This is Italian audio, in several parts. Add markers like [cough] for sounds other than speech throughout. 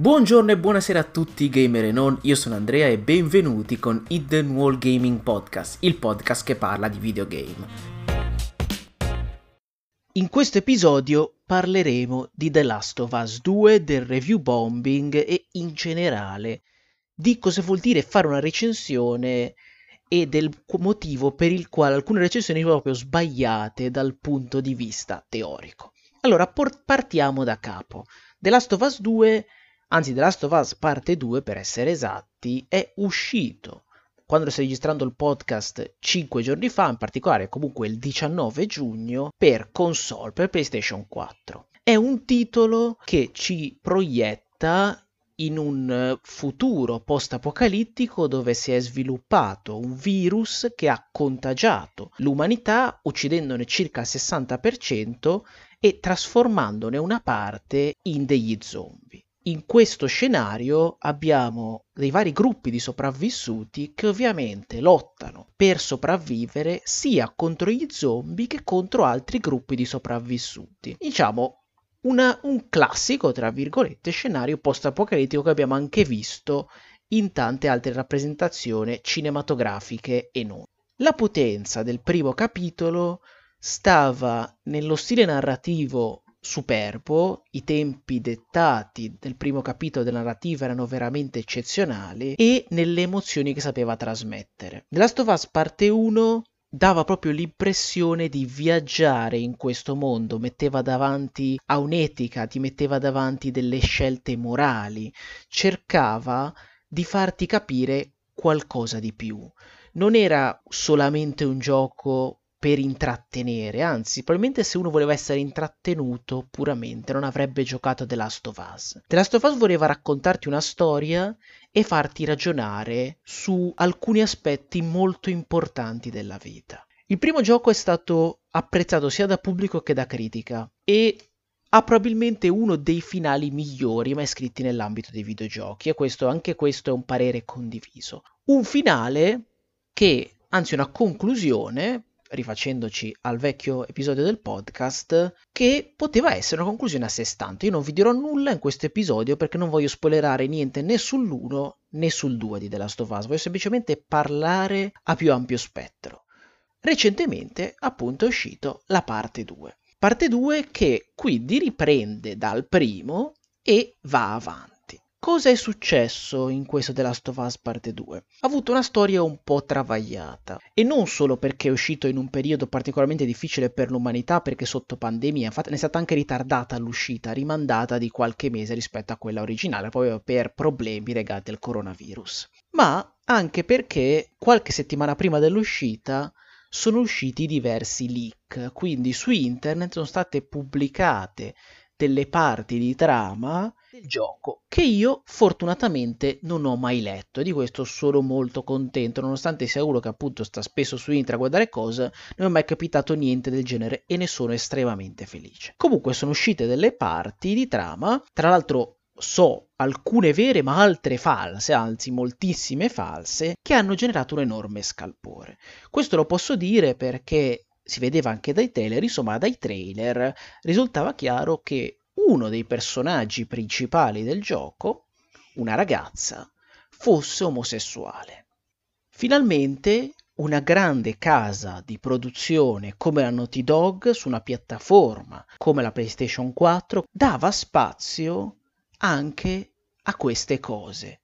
Buongiorno e buonasera a tutti gamer e non, io sono Andrea e benvenuti con Hidden Wall Gaming Podcast, il podcast che parla di videogame. In questo episodio parleremo di The Last of Us 2, del review bombing e in generale di cosa vuol dire fare una recensione e del motivo per il quale alcune recensioni sono proprio sbagliate dal punto di vista teorico. Allora, partiamo da capo. The Last of Us 2 anzi The Last of Us parte 2 per essere esatti, è uscito quando stai registrando il podcast 5 giorni fa, in particolare comunque il 19 giugno, per console, per PlayStation 4. È un titolo che ci proietta in un futuro post-apocalittico dove si è sviluppato un virus che ha contagiato l'umanità uccidendone circa il 60% e trasformandone una parte in degli zombie in questo scenario abbiamo dei vari gruppi di sopravvissuti che ovviamente lottano per sopravvivere sia contro gli zombie che contro altri gruppi di sopravvissuti. Diciamo una, un classico, tra virgolette, scenario post-apocalittico che abbiamo anche visto in tante altre rappresentazioni cinematografiche e non. La potenza del primo capitolo stava nello stile narrativo superbo, i tempi dettati del primo capitolo della narrativa erano veramente eccezionali e nelle emozioni che sapeva trasmettere. The Last of Us parte 1 dava proprio l'impressione di viaggiare in questo mondo, metteva davanti a un'etica, ti metteva davanti delle scelte morali, cercava di farti capire qualcosa di più. Non era solamente un gioco per intrattenere, anzi, probabilmente se uno voleva essere intrattenuto puramente non avrebbe giocato The Last of Us. The Last of Us voleva raccontarti una storia e farti ragionare su alcuni aspetti molto importanti della vita. Il primo gioco è stato apprezzato sia da pubblico che da critica e ha probabilmente uno dei finali migliori mai scritti nell'ambito dei videogiochi e questo, anche questo è un parere condiviso. Un finale che, anzi una conclusione, rifacendoci al vecchio episodio del podcast, che poteva essere una conclusione a sé stante. Io non vi dirò nulla in questo episodio perché non voglio spoilerare niente né sull'1 né sul 2 di The Last of Us, voglio semplicemente parlare a più ampio spettro. Recentemente, appunto, è uscito la parte 2. Parte 2 che quindi riprende dal primo e va avanti. Cosa è successo in questo The Last of Us Parte 2? Ha avuto una storia un po' travagliata. E non solo perché è uscito in un periodo particolarmente difficile per l'umanità perché sotto pandemia infatti ne è stata anche ritardata l'uscita, rimandata di qualche mese rispetto a quella originale proprio per problemi legati al coronavirus, ma anche perché qualche settimana prima dell'uscita sono usciti diversi leak, quindi su internet sono state pubblicate delle parti di trama del gioco che io fortunatamente non ho mai letto e di questo sono molto contento nonostante sia uno che appunto sta spesso su internet a guardare cose non è mai capitato niente del genere e ne sono estremamente felice comunque sono uscite delle parti di trama tra l'altro so alcune vere ma altre false, anzi moltissime false, che hanno generato un enorme scalpore. Questo lo posso dire perché si vedeva anche dai trailer, insomma dai trailer risultava chiaro che uno dei personaggi principali del gioco, una ragazza, fosse omosessuale. Finalmente una grande casa di produzione come la Naughty Dog su una piattaforma come la PlayStation 4 dava spazio anche a queste cose.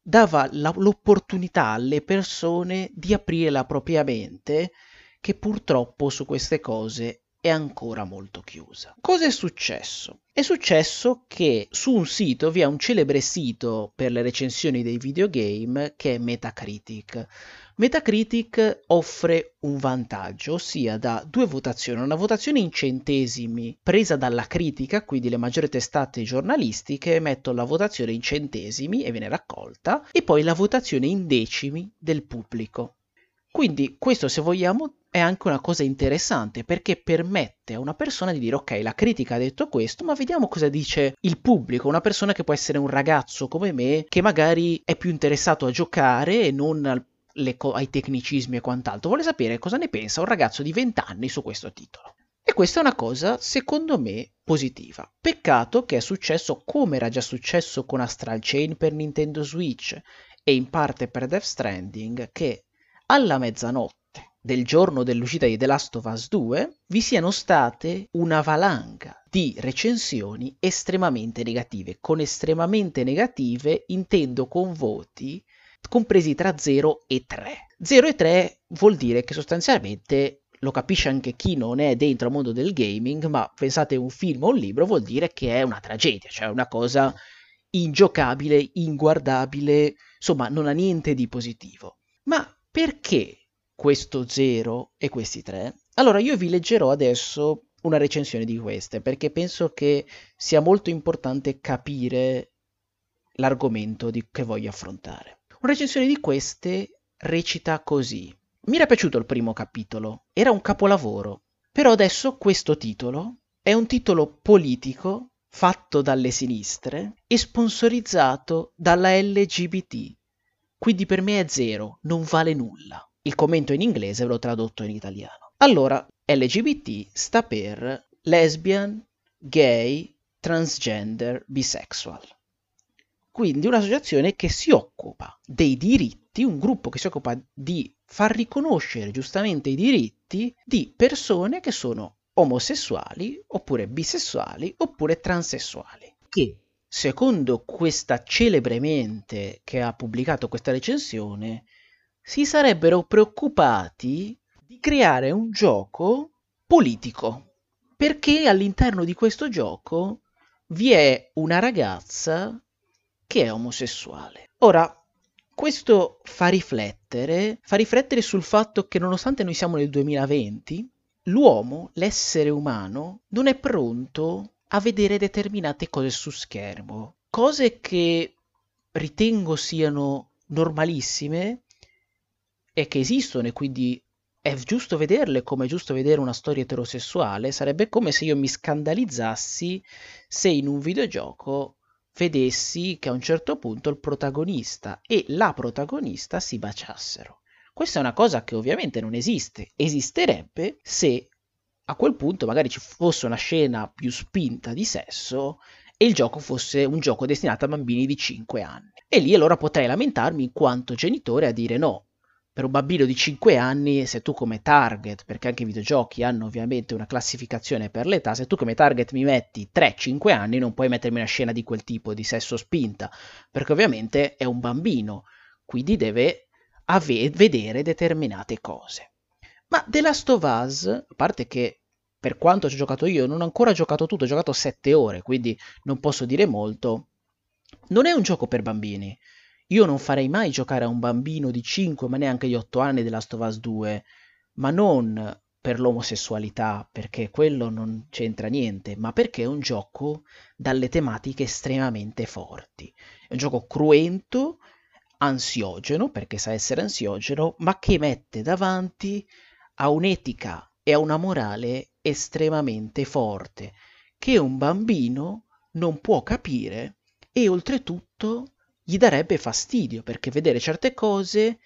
Dava la, l'opportunità alle persone di aprire la propria mente che purtroppo su queste cose è ancora molto chiusa. Cosa è successo? È successo che su un sito, vi è un celebre sito per le recensioni dei videogame che è Metacritic. Metacritic offre un vantaggio, ossia da due votazioni, una votazione in centesimi presa dalla critica, quindi le maggiori testate giornalistiche mettono la votazione in centesimi e viene raccolta, e poi la votazione in decimi del pubblico. Quindi questo, se vogliamo, è anche una cosa interessante perché permette a una persona di dire ok, la critica ha detto questo, ma vediamo cosa dice il pubblico, una persona che può essere un ragazzo come me che magari è più interessato a giocare e non al, co- ai tecnicismi e quant'altro, vuole sapere cosa ne pensa un ragazzo di 20 anni su questo titolo. E questa è una cosa, secondo me, positiva. Peccato che è successo come era già successo con Astral Chain per Nintendo Switch e in parte per Death Stranding, che alla mezzanotte del giorno dell'uscita di The Last of Us 2 vi siano state una valanga di recensioni estremamente negative. Con estremamente negative intendo con voti compresi tra 0 e 3. 0 e 3 vuol dire che sostanzialmente lo capisce anche chi non è dentro il mondo del gaming, ma pensate un film o un libro vuol dire che è una tragedia, cioè una cosa ingiocabile, inguardabile, insomma non ha niente di positivo. Ma perché questo 0 e questi 3? Allora io vi leggerò adesso una recensione di queste perché penso che sia molto importante capire l'argomento di, che voglio affrontare. Una recensione di queste recita così. Mi era piaciuto il primo capitolo, era un capolavoro, però adesso questo titolo è un titolo politico fatto dalle sinistre e sponsorizzato dalla LGBT. Quindi per me è zero, non vale nulla. Il commento in inglese ve l'ho tradotto in italiano. Allora, LGBT sta per lesbian, gay, transgender, bisexual. Quindi un'associazione che si occupa dei diritti, un gruppo che si occupa di far riconoscere giustamente i diritti di persone che sono omosessuali, oppure bisessuali, oppure transessuali, che secondo questa celebre mente che ha pubblicato questa recensione si sarebbero preoccupati di creare un gioco politico, perché all'interno di questo gioco vi è una ragazza che è omosessuale. Ora, questo fa riflettere, fa riflettere sul fatto che nonostante noi siamo nel 2020, l'uomo, l'essere umano, non è pronto a vedere determinate cose su schermo, cose che ritengo siano normalissime e che esistono e quindi è giusto vederle come è giusto vedere una storia eterosessuale, sarebbe come se io mi scandalizzassi se in un videogioco vedessi che a un certo punto il protagonista e la protagonista si baciassero. Questa è una cosa che ovviamente non esiste, esisterebbe se a quel punto magari ci fosse una scena più spinta di sesso e il gioco fosse un gioco destinato a bambini di 5 anni. E lì allora potrei lamentarmi in quanto genitore a dire no, per un bambino di 5 anni, se tu come target, perché anche i videogiochi hanno ovviamente una classificazione per l'età, se tu come target mi metti 3-5 anni non puoi mettermi una scena di quel tipo di sesso spinta, perché ovviamente è un bambino, quindi deve ave- vedere determinate cose. Ma The Last of Us, a parte che per quanto ci ho giocato io, non ho ancora giocato tutto, ho giocato 7 ore, quindi non posso dire molto, non è un gioco per bambini io non farei mai giocare a un bambino di 5 ma neanche di 8 anni della Us 2, ma non per l'omosessualità, perché quello non c'entra niente, ma perché è un gioco dalle tematiche estremamente forti. È un gioco cruento, ansiogeno, perché sa essere ansiogeno, ma che mette davanti a un'etica e a una morale estremamente forte, che un bambino non può capire e oltretutto gli darebbe fastidio perché vedere certe cose,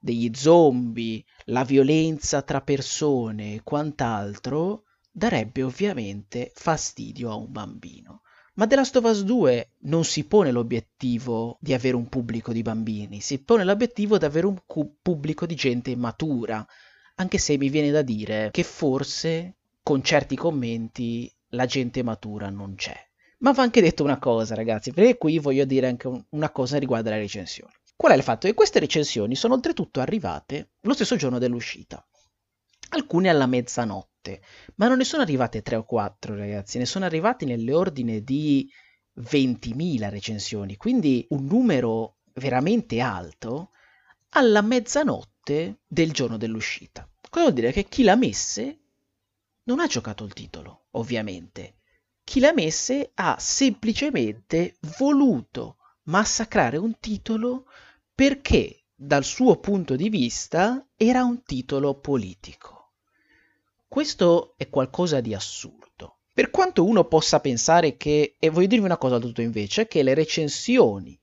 degli zombie, la violenza tra persone e quant'altro, darebbe ovviamente fastidio a un bambino. Ma The Last of Us 2 non si pone l'obiettivo di avere un pubblico di bambini, si pone l'obiettivo di avere un cu- pubblico di gente matura, anche se mi viene da dire che forse con certi commenti la gente matura non c'è. Ma va anche detto una cosa, ragazzi, perché qui voglio dire anche una cosa riguardo alle recensioni. Qual è il fatto? Che queste recensioni sono oltretutto arrivate lo stesso giorno dell'uscita. Alcune alla mezzanotte, ma non ne sono arrivate 3 o 4, ragazzi, ne sono arrivate nell'ordine di 20.000 recensioni, quindi un numero veramente alto alla mezzanotte del giorno dell'uscita. Cosa vuol dire? Che chi l'ha messe non ha giocato il titolo, ovviamente chi l'ha messe ha semplicemente voluto massacrare un titolo perché dal suo punto di vista era un titolo politico. Questo è qualcosa di assurdo. Per quanto uno possa pensare che, e voglio dirvi una cosa tutto invece, che le recensioni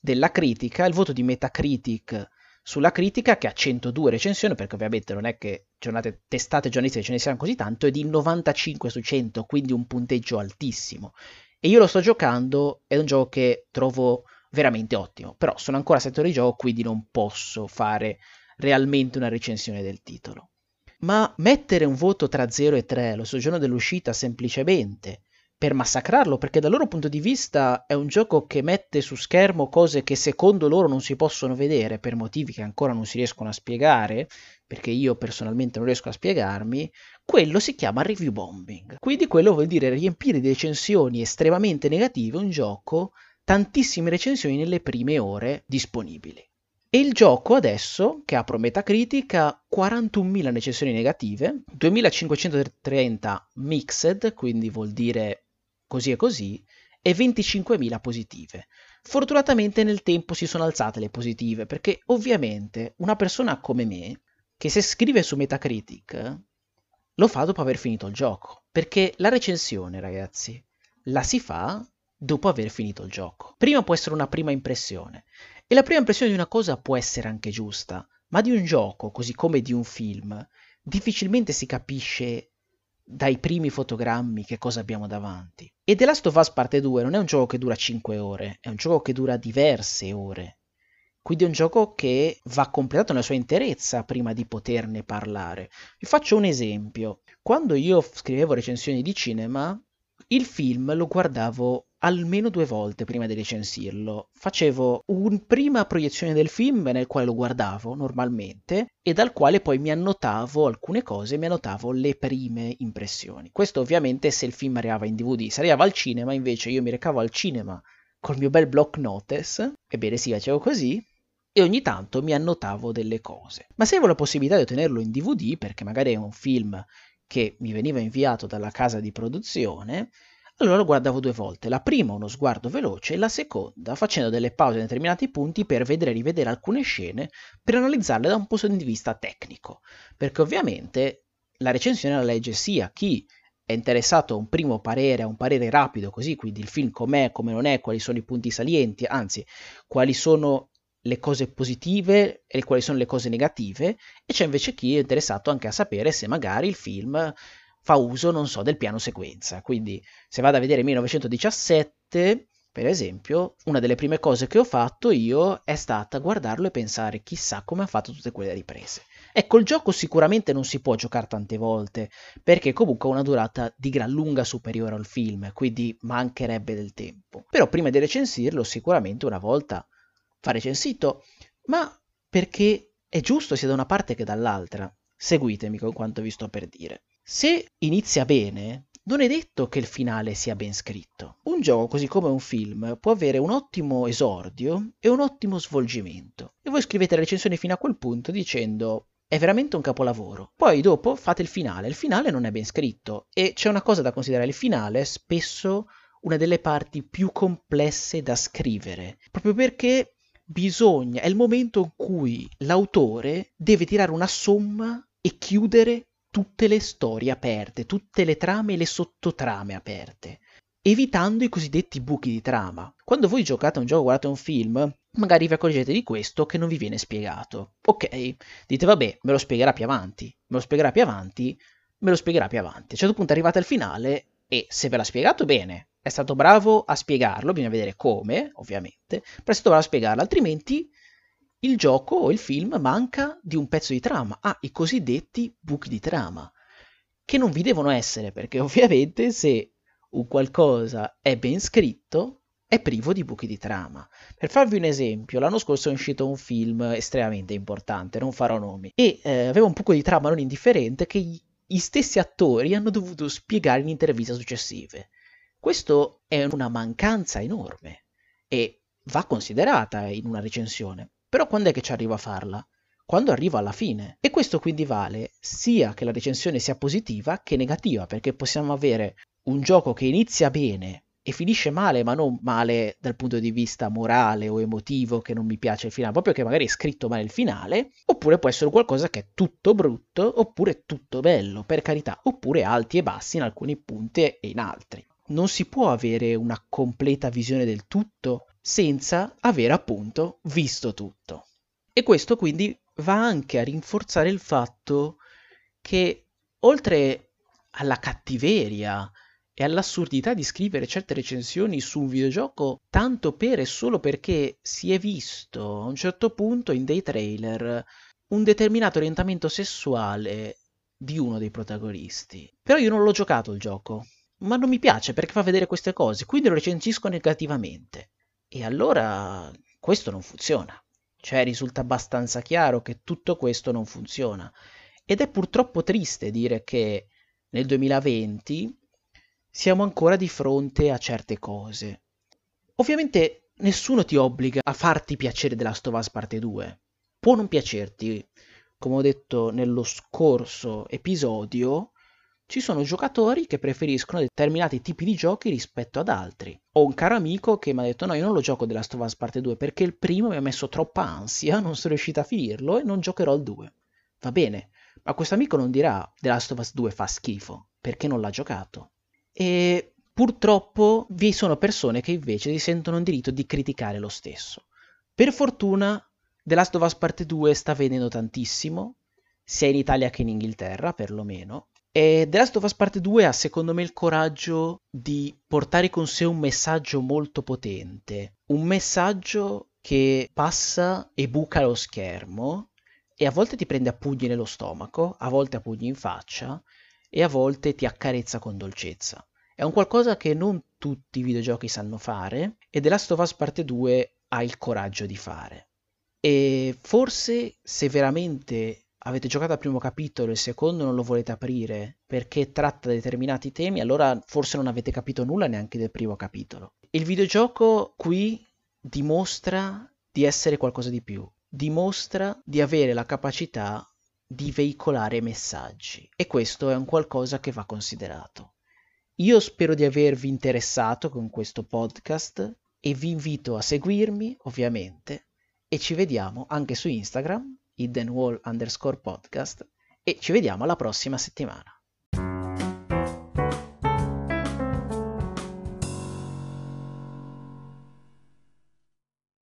della critica, il voto di Metacritic sulla critica che ha 102 recensioni, perché ovviamente non è che giornate testate giornalistiche ce ne siano così tanto, è di 95 su 100, quindi un punteggio altissimo. E io lo sto giocando, è un gioco che trovo veramente ottimo, però sono ancora a settore di gioco, quindi non posso fare realmente una recensione del titolo. Ma mettere un voto tra 0 e 3 lo sul giorno dell'uscita semplicemente per massacrarlo, perché dal loro punto di vista è un gioco che mette su schermo cose che secondo loro non si possono vedere per motivi che ancora non si riescono a spiegare, perché io personalmente non riesco a spiegarmi, quello si chiama review bombing. Quindi quello vuol dire riempire di recensioni estremamente negative un gioco, tantissime recensioni nelle prime ore disponibili. E il gioco adesso, che ha Metacritic, ha 41.000 recensioni negative, 2.530 mixed, quindi vuol dire così e così, e 25.000 positive. Fortunatamente nel tempo si sono alzate le positive, perché ovviamente una persona come me, che se scrive su Metacritic, lo fa dopo aver finito il gioco, perché la recensione, ragazzi, la si fa dopo aver finito il gioco. Prima può essere una prima impressione, e la prima impressione di una cosa può essere anche giusta, ma di un gioco, così come di un film, difficilmente si capisce dai primi fotogrammi che cosa abbiamo davanti. E The Last of Us Parte 2 non è un gioco che dura 5 ore, è un gioco che dura diverse ore. Quindi è un gioco che va completato nella sua interezza prima di poterne parlare. Vi faccio un esempio. Quando io scrivevo recensioni di cinema, il film lo guardavo almeno due volte prima di recensirlo. Facevo una prima proiezione del film nel quale lo guardavo normalmente e dal quale poi mi annotavo alcune cose, mi annotavo le prime impressioni. Questo ovviamente se il film arrivava in DVD, se arrivava al cinema invece io mi recavo al cinema col mio bel block notice, ebbene sì, facevo così, e ogni tanto mi annotavo delle cose. Ma se avevo la possibilità di ottenerlo in DVD, perché magari è un film che mi veniva inviato dalla casa di produzione, allora lo guardavo due volte. La prima uno sguardo veloce e la seconda facendo delle pause in determinati punti per vedere e rivedere alcune scene per analizzarle da un punto di vista tecnico. Perché ovviamente la recensione la legge sia chi è interessato a un primo parere, a un parere rapido, così quindi il film com'è, come non è, quali sono i punti salienti, anzi, quali sono le cose positive e quali sono le cose negative, e c'è invece chi è interessato anche a sapere se magari il film fa uso, non so, del piano sequenza. Quindi se vado a vedere 1917, per esempio, una delle prime cose che ho fatto io è stata guardarlo e pensare chissà come ha fatto tutte quelle riprese. Ecco, il gioco sicuramente non si può giocare tante volte, perché comunque ha una durata di gran lunga superiore al film, quindi mancherebbe del tempo. Però prima di recensirlo, sicuramente una volta fa recensito, ma perché è giusto sia da una parte che dall'altra. Seguitemi con quanto vi sto per dire. Se inizia bene, non è detto che il finale sia ben scritto. Un gioco, così come un film, può avere un ottimo esordio e un ottimo svolgimento. E voi scrivete la recensione fino a quel punto dicendo è veramente un capolavoro. Poi dopo fate il finale. Il finale non è ben scritto e c'è una cosa da considerare. Il finale è spesso una delle parti più complesse da scrivere, proprio perché bisogna, è il momento in cui l'autore deve tirare una somma e chiudere tutte le storie aperte, tutte le trame e le sottotrame aperte, evitando i cosiddetti buchi di trama. Quando voi giocate a un gioco, guardate un film, magari vi accorgete di questo che non vi viene spiegato. Ok, dite vabbè, me lo spiegherà più avanti, me lo spiegherà più avanti, me lo spiegherà più avanti. A un certo punto arrivate al finale e se ve l'ha spiegato bene, è stato bravo a spiegarlo, bisogna vedere come, ovviamente, però è stato bravo a spiegarlo, altrimenti il gioco o il film manca di un pezzo di trama, ha i cosiddetti buchi di trama, che non vi devono essere, perché [laughs] ovviamente se un qualcosa è ben scritto, è privo di buchi di trama. Per farvi un esempio, l'anno scorso è uscito un film estremamente importante, non farò nomi, e eh, aveva un buco di trama non indifferente che gli stessi attori hanno dovuto spiegare in interviste successive. Questo è una mancanza enorme e va considerata in una recensione. Però quando è che ci arriva a farla? Quando arriva alla fine. E questo quindi vale sia che la recensione sia positiva che negativa, perché possiamo avere un gioco che inizia bene e finisce male, ma non male dal punto di vista morale o emotivo che non mi piace il finale, proprio che magari è scritto male il finale, oppure può essere qualcosa che è tutto brutto, oppure tutto bello, per carità, oppure alti e bassi in alcuni punti e in altri non si può avere una completa visione del tutto senza aver appunto visto tutto. E questo quindi va anche a rinforzare il fatto che oltre alla cattiveria e all'assurdità di scrivere certe recensioni su un videogioco tanto per e solo perché si è visto a un certo punto in dei trailer un determinato orientamento sessuale di uno dei protagonisti. Però io non l'ho giocato il gioco, ma non mi piace perché fa vedere queste cose, quindi lo recensisco negativamente. E allora questo non funziona. Cioè risulta abbastanza chiaro che tutto questo non funziona. Ed è purtroppo triste dire che nel 2020 siamo ancora di fronte a certe cose. Ovviamente nessuno ti obbliga a farti piacere The Last Parte 2. Può non piacerti. Come ho detto nello scorso episodio, ci sono giocatori che preferiscono determinati tipi di giochi rispetto ad altri. Ho un caro amico che mi ha detto no, io non lo gioco The Last of Us Parte 2 perché il primo mi ha messo troppa ansia, [laughs] non sono riuscito a finirlo e non giocherò il 2. Va bene, ma questo amico non dirà The Last of Us 2 fa schifo, perché non l'ha giocato. E purtroppo vi sono persone che invece si sentono in diritto di criticare lo stesso. Per fortuna The Last of Us Parte 2 sta vendendo tantissimo, sia in Italia che in Inghilterra perlomeno, e The Last of Us Parte 2 ha secondo me il coraggio di portare con sé un messaggio molto potente, un messaggio che passa e buca lo schermo e a volte ti prende a pugni nello stomaco, a volte a pugni in faccia e a volte ti accarezza con dolcezza. È un qualcosa che non tutti i videogiochi sanno fare e The Last of Us Parte 2 ha il coraggio di fare. E forse se veramente avete giocato al primo capitolo e il secondo non lo volete aprire perché tratta determinati temi, allora forse non avete capito nulla neanche del primo capitolo. Il videogioco qui dimostra di essere qualcosa di più, dimostra di avere la capacità di veicolare messaggi e questo è un qualcosa che va considerato. Io spero di avervi interessato con questo podcast e vi invito a seguirmi, ovviamente, e ci vediamo anche su Instagram, hiddenwall underscore podcast, e ci vediamo alla prossima settimana.